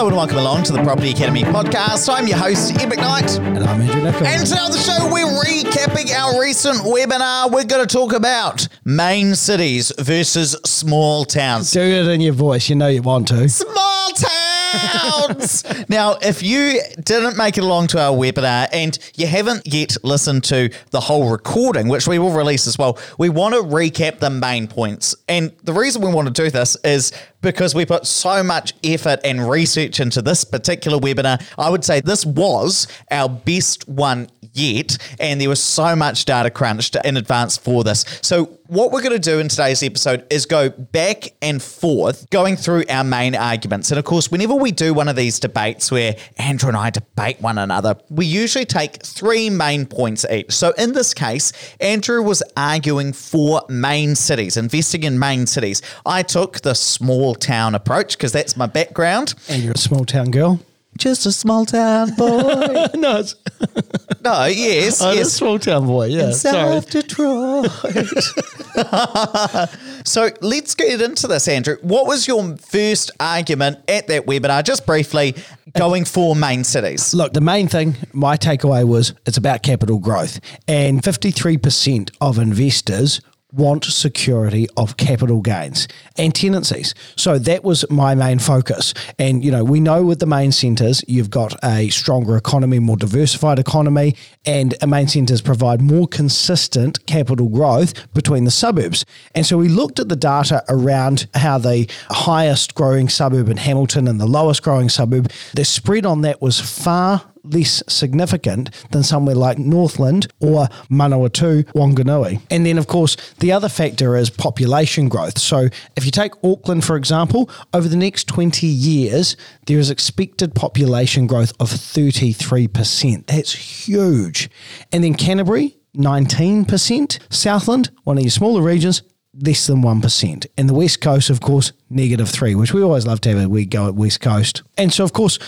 Hello and welcome along to the Property Academy podcast. I'm your host, Ed McKnight. And I'm Andrew. And today on the show, we're recapping our recent webinar. We're going to talk about main cities versus small towns. Do it in your voice. You know you want to. Small towns! now, if you didn't make it along to our webinar and you haven't yet listened to the whole recording, which we will release as well, we want to recap the main points. And the reason we want to do this is because we put so much effort and research into this particular webinar. I would say this was our best one yet, and there was so much data crunched in advance for this. So, what we're going to do in today's episode is go back and forth going through our main arguments. And of course, whenever we do one of these debates where Andrew and I debate one another, we usually take three main points each. So, in this case, Andrew was arguing for main cities, investing in main cities. I took the small town approach because that's my background. And you're a small town girl. Just a small town boy. no, it's no, yes, I'm a small town boy. Yeah, sorry. South Detroit. so let's get into this, Andrew. What was your first argument at that webinar, just briefly, going for main cities? Look, the main thing, my takeaway was it's about capital growth, and 53% of investors want security of capital gains and tenancies. So that was my main focus. And, you know, we know with the main centres, you've got a stronger economy, more diversified economy, and main centres provide more consistent capital growth between the suburbs. And so we looked at the data around how the highest growing suburb in Hamilton and the lowest growing suburb, the spread on that was far less significant than somewhere like Northland or Manawatu, Wanganui. And then, of course, the other factor is population growth. So if you take Auckland, for example, over the next 20 years, there is expected population growth of 33%. That's huge. And then Canterbury, 19%. Southland, one of your smaller regions, less than 1%. And the West Coast, of course, negative 3, which we always love to have a we go at West Coast. And so, of course,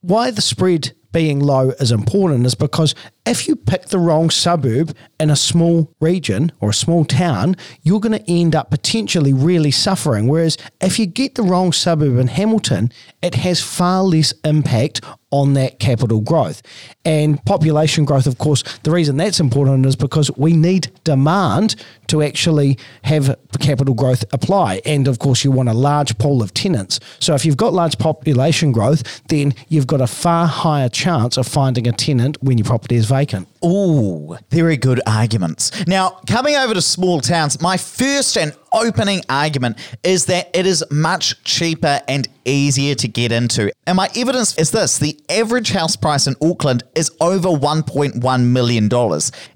why the spread being low is important is because if you pick the wrong suburb in a small region or a small town, you're going to end up potentially really suffering. Whereas if you get the wrong suburb in Hamilton, it has far less impact on that capital growth. And population growth, of course, the reason that's important is because we need demand to actually have capital growth apply. And of course, you want a large pool of tenants. So if you've got large population growth, then you've got a far higher chance of finding a tenant when your property is vacant. Ooh, very good arguments. Now, coming over to small towns, my first and opening argument is that it is much cheaper and easier to get into. And my evidence is this the average house price in Auckland is over $1.1 million.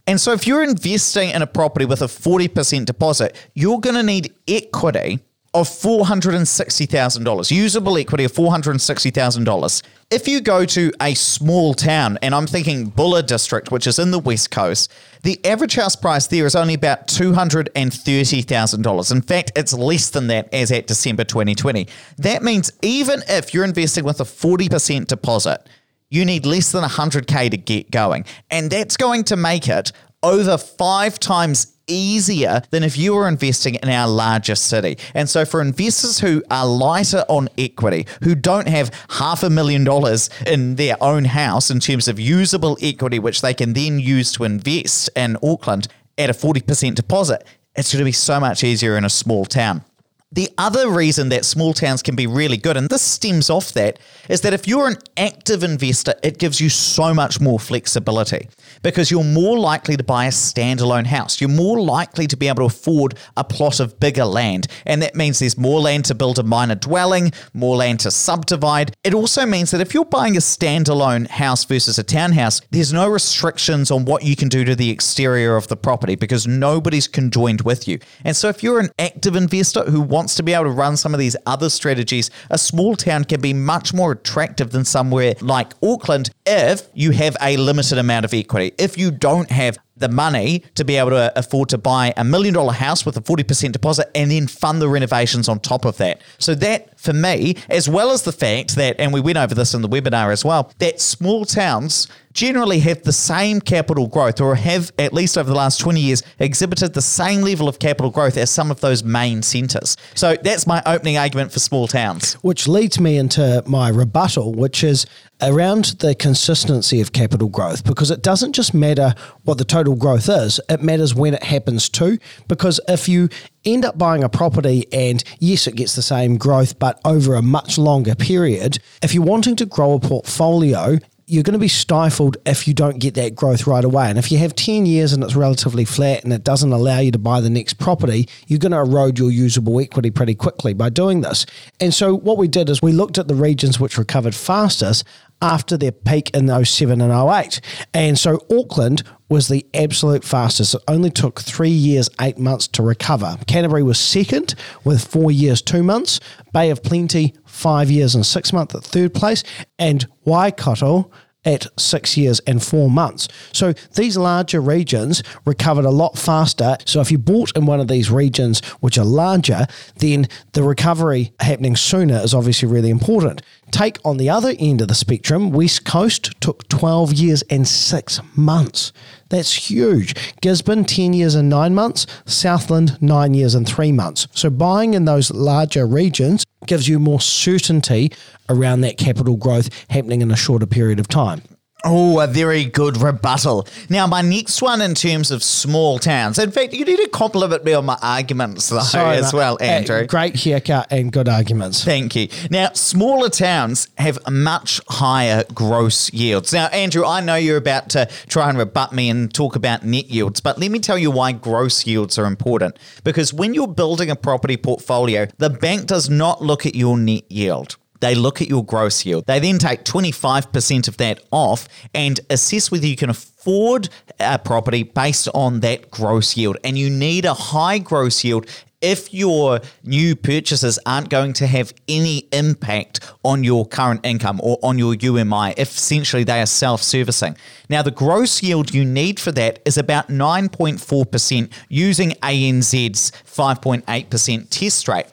And so, if you're investing in a property with a 40% deposit, you're going to need equity of $460,000, usable equity of $460,000. If you go to a small town, and I'm thinking Buller District, which is in the West Coast, the average house price there is only about $230,000. In fact, it's less than that as at December 2020. That means even if you're investing with a 40% deposit, you need less than 100K to get going. And that's going to make it over five times easier than if you were investing in our largest city. And so for investors who are lighter on equity, who don't have half a million dollars in their own house in terms of usable equity, which they can then use to invest in Auckland at a 40% deposit, it's going to be so much easier in a small town. The other reason that small towns can be really good, and this stems off that, is that if you're an active investor, it gives you so much more flexibility because you're more likely to buy a standalone house. You're more likely to be able to afford a plot of bigger land. And that means there's more land to build a minor dwelling, more land to subdivide. It also means that if you're buying a standalone house versus a townhouse, there's no restrictions on what you can do to the exterior of the property because nobody's conjoined with you. And so if you're an active investor who wants to be able to run some of these other strategies, a small town can be much more attractive than somewhere like Auckland if you have a limited amount of equity. If you don't have the money to be able to afford to buy a million dollar house with a 40% deposit and then fund the renovations on top of that. So that for me, as well as the fact that, and we went over this in the webinar as well, that small towns generally have the same capital growth or have, at least over the last 20 years, exhibited the same level of capital growth as some of those main centres. So that's my opening argument for small towns. Which leads me into my rebuttal, which is around the consistency of capital growth because it doesn't just matter what the total growth is, it matters when it happens too. Because if you end up buying a property and yes, it gets the same growth, but over a much longer period, if you're wanting to grow a portfolio you're going to be stifled if you don't get that growth right away. And if you have 10 years and it's relatively flat and it doesn't allow you to buy the next property, you're going to erode your usable equity pretty quickly by doing this. And so what we did is we looked at the regions which recovered fastest after their peak in 07 and 08. And so Auckland was the absolute fastest. It only took three years, eight months to recover. Canterbury was second with four years, two months. Bay of Plenty, five years and six months at third place. And Waikato at six years and four months. So these larger regions recovered a lot faster. So if you bought in one of these regions which are larger, then the recovery happening sooner is obviously really important. Take on the other end of the spectrum, West Coast took 12 years and six months. That's huge. Gisborne, 10 years and nine months. Southland, nine years and three months. So buying in those larger regions gives you more certainty around that capital growth happening in a shorter period of time. Oh, a very good rebuttal. Now, my next one in terms of small towns. In fact, you need to compliment me on my arguments, though, Sorry, as well, Andrew. great haircut and good arguments. Thank you. Now, smaller towns have much higher gross yields. Now, Andrew, I know you're about to try and rebut me and talk about net yields, but let me tell you why gross yields are important. Because when you're building a property portfolio, the bank does not look at your net yield. They look at your gross yield. They then take 25% of that off and assess whether you can afford a property based on that gross yield. And you need a high gross yield if your new purchases aren't going to have any impact on your current income or on your UMI, if essentially they are self servicing. Now, the gross yield you need for that is about 9.4% using ANZ's 5.8% test rate.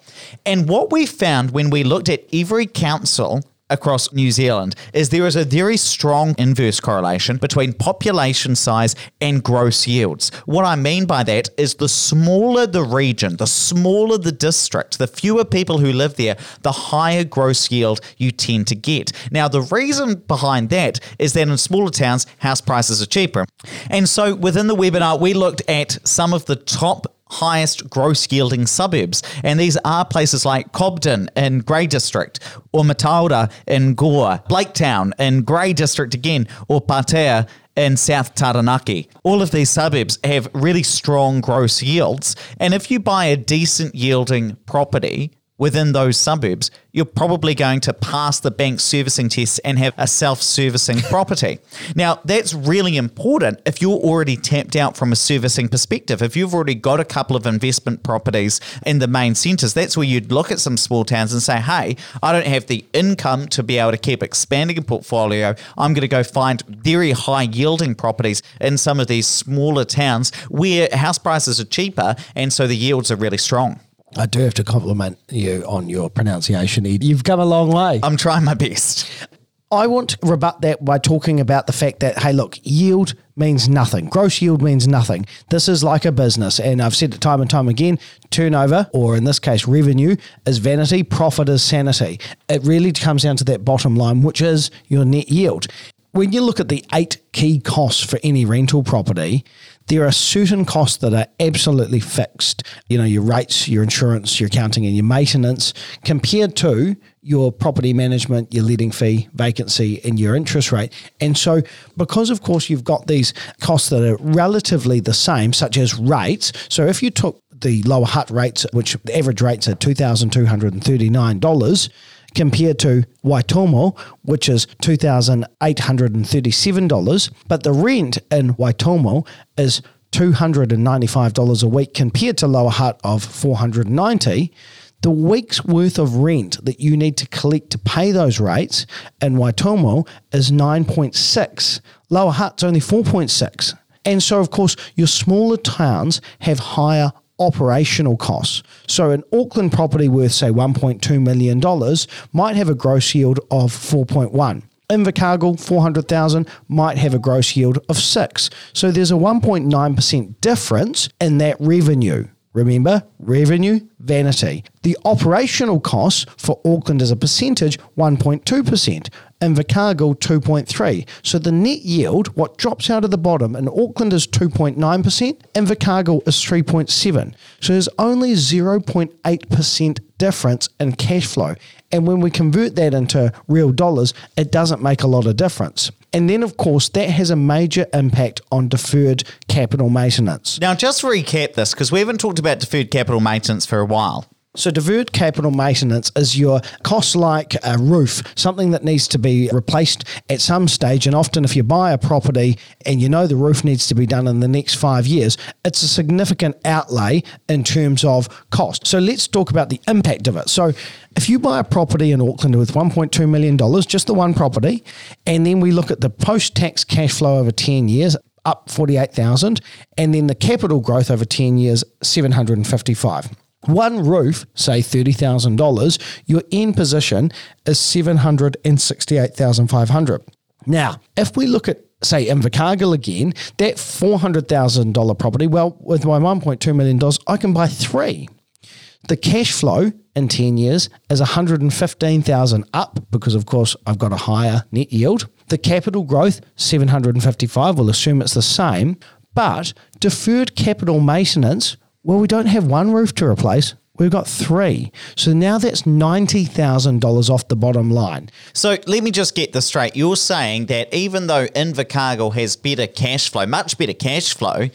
And what we found when we looked at every council across New Zealand is there is a very strong inverse correlation between population size and gross yields. What I mean by that is the smaller the region, the smaller the district, the fewer people who live there, the higher gross yield you tend to get. Now, the reason behind that is that in smaller towns, house prices are cheaper. And so within the webinar, we looked at some of the top highest gross yielding suburbs. And these are places like Cobden in Grey District, or Mataura in Gore, Blaketown in Grey District again, or Patea in South Taranaki. All of these suburbs have really strong gross yields. And if you buy a decent yielding property, within those suburbs, you're probably going to pass the bank servicing tests and have a self servicing property. Now, that's really important if you're already tapped out from a servicing perspective. If you've already got a couple of investment properties in the main centres, that's where you'd look at some small towns and say, hey, I don't have the income to be able to keep expanding a portfolio. I'm going to go find very high yielding properties in some of these smaller towns where house prices are cheaper and so the yields are really strong. I do have to compliment you on your pronunciation, Ed. You've come a long way. I'm trying my best. I want to rebut that by talking about the fact that, hey, look, yield means nothing. Gross yield means nothing. This is like a business. And I've said it time and time again turnover, or in this case, revenue, is vanity, profit is sanity. It really comes down to that bottom line, which is your net yield. When you look at the eight key costs for any rental property, there are certain costs that are absolutely fixed. You know, your rates, your insurance, your accounting, and your maintenance compared to your property management, your letting fee, vacancy, and your interest rate. And so, because of course you've got these costs that are relatively the same, such as rates. So, if you took the Lower Hutt rates, which average rates are $2,239, compared to Waitomo, which is $2,837, but the rent in Waitomo is $295 a week compared to Lower Hutt of 490 the week's worth of rent that you need to collect to pay those rates in Waitomo is 9.6. Lower Hutt's only 4.6. And so, of course, your smaller towns have higher operational costs. So an Auckland property worth say 1.2 million dollars might have a gross yield of 4.1. Invercargill 400,000 might have a gross yield of 6. So there's a 1.9% difference in that revenue. Remember, revenue, vanity. The operational costs for Auckland as a percentage, 1.2%. Invercargill 2.3. So the net yield, what drops out of the bottom in Auckland is 2.9%, Invercargill is 3.7. So there's only 0.8% difference in cash flow. And when we convert that into real dollars, it doesn't make a lot of difference. And then, of course, that has a major impact on deferred capital maintenance. Now, just recap this because we haven't talked about deferred capital maintenance for a while. So, deferred capital maintenance is your cost like a roof, something that needs to be replaced at some stage. And often, if you buy a property and you know the roof needs to be done in the next five years, it's a significant outlay in terms of cost. So, let's talk about the impact of it. So, if you buy a property in Auckland with $1.2 million, just the one property, and then we look at the post tax cash flow over 10 years, up 48,000, and then the capital growth over 10 years, 755 one roof, say $30,000, your end position is 768,500. Now, if we look at say Invercargill again, that $400,000 property, well, with my $1.2 million, I can buy three. The cash flow in 10 years is 115,000 up because of course I've got a higher net yield. The capital growth 755, we'll assume it's the same, but deferred capital maintenance well, we don't have one roof to replace. We've got three. So now that's $90,000 off the bottom line. So let me just get this straight. You're saying that even though Invercargill has better cash flow, much better cash flow,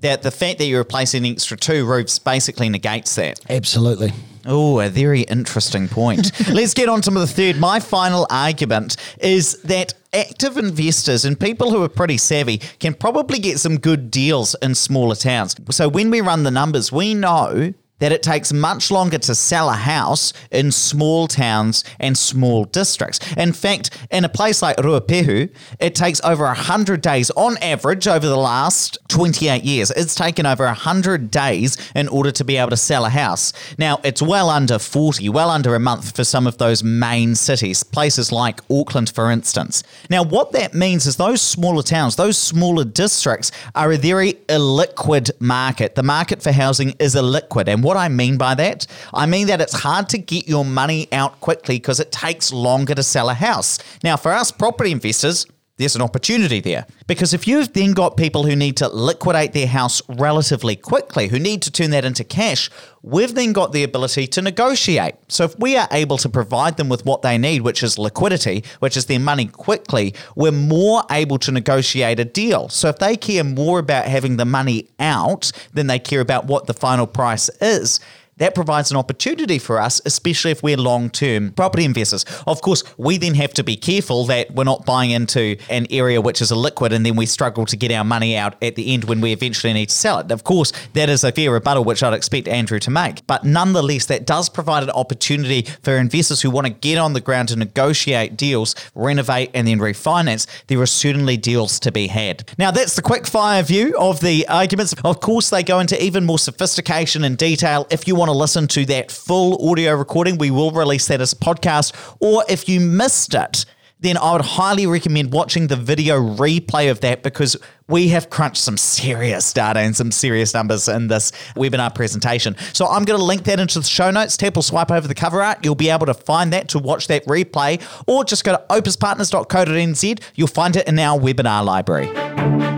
that the fact that you're replacing extra two roofs basically negates that. Absolutely. Oh, a very interesting point. Let's get on to the third. My final argument is that active investors and people who are pretty savvy can probably get some good deals in smaller towns. So when we run the numbers, we know that it takes much longer to sell a house in small towns and small districts. In fact, in a place like Ruapehu, it takes over 100 days on average over the last 28 years. It's taken over 100 days in order to be able to sell a house. Now, it's well under 40, well under a month for some of those main cities, places like Auckland, for instance. Now, what that means is those smaller towns, those smaller districts are a very illiquid market. The market for housing is illiquid. And what I mean by that? I mean that it's hard to get your money out quickly because it takes longer to sell a house. Now, for us property investors, there's an opportunity there. Because if you've then got people who need to liquidate their house relatively quickly, who need to turn that into cash, we've then got the ability to negotiate. So if we are able to provide them with what they need, which is liquidity, which is their money quickly, we're more able to negotiate a deal. So if they care more about having the money out than they care about what the final price is, that provides an opportunity for us, especially if we're long term property investors. Of course, we then have to be careful that we're not buying into an area which is a liquid and then we struggle to get our money out at the end when we eventually need to sell it. Of course, that is a fair rebuttal, which I'd expect Andrew to make. But nonetheless, that does provide an opportunity for investors who want to get on the ground to negotiate deals, renovate, and then refinance. There are certainly deals to be had. Now, that's the quick fire view of the arguments. Of course, they go into even more sophistication and detail if you want want to listen to that full audio recording, we will release that as a podcast. Or if you missed it, then I would highly recommend watching the video replay of that because we have crunched some serious data and some serious numbers in this webinar presentation. So I'm going to link that into the show notes. Tap or swipe over the cover art. You'll be able to find that to watch that replay, or just go to opespartners.co.nz. You'll find it in our webinar library.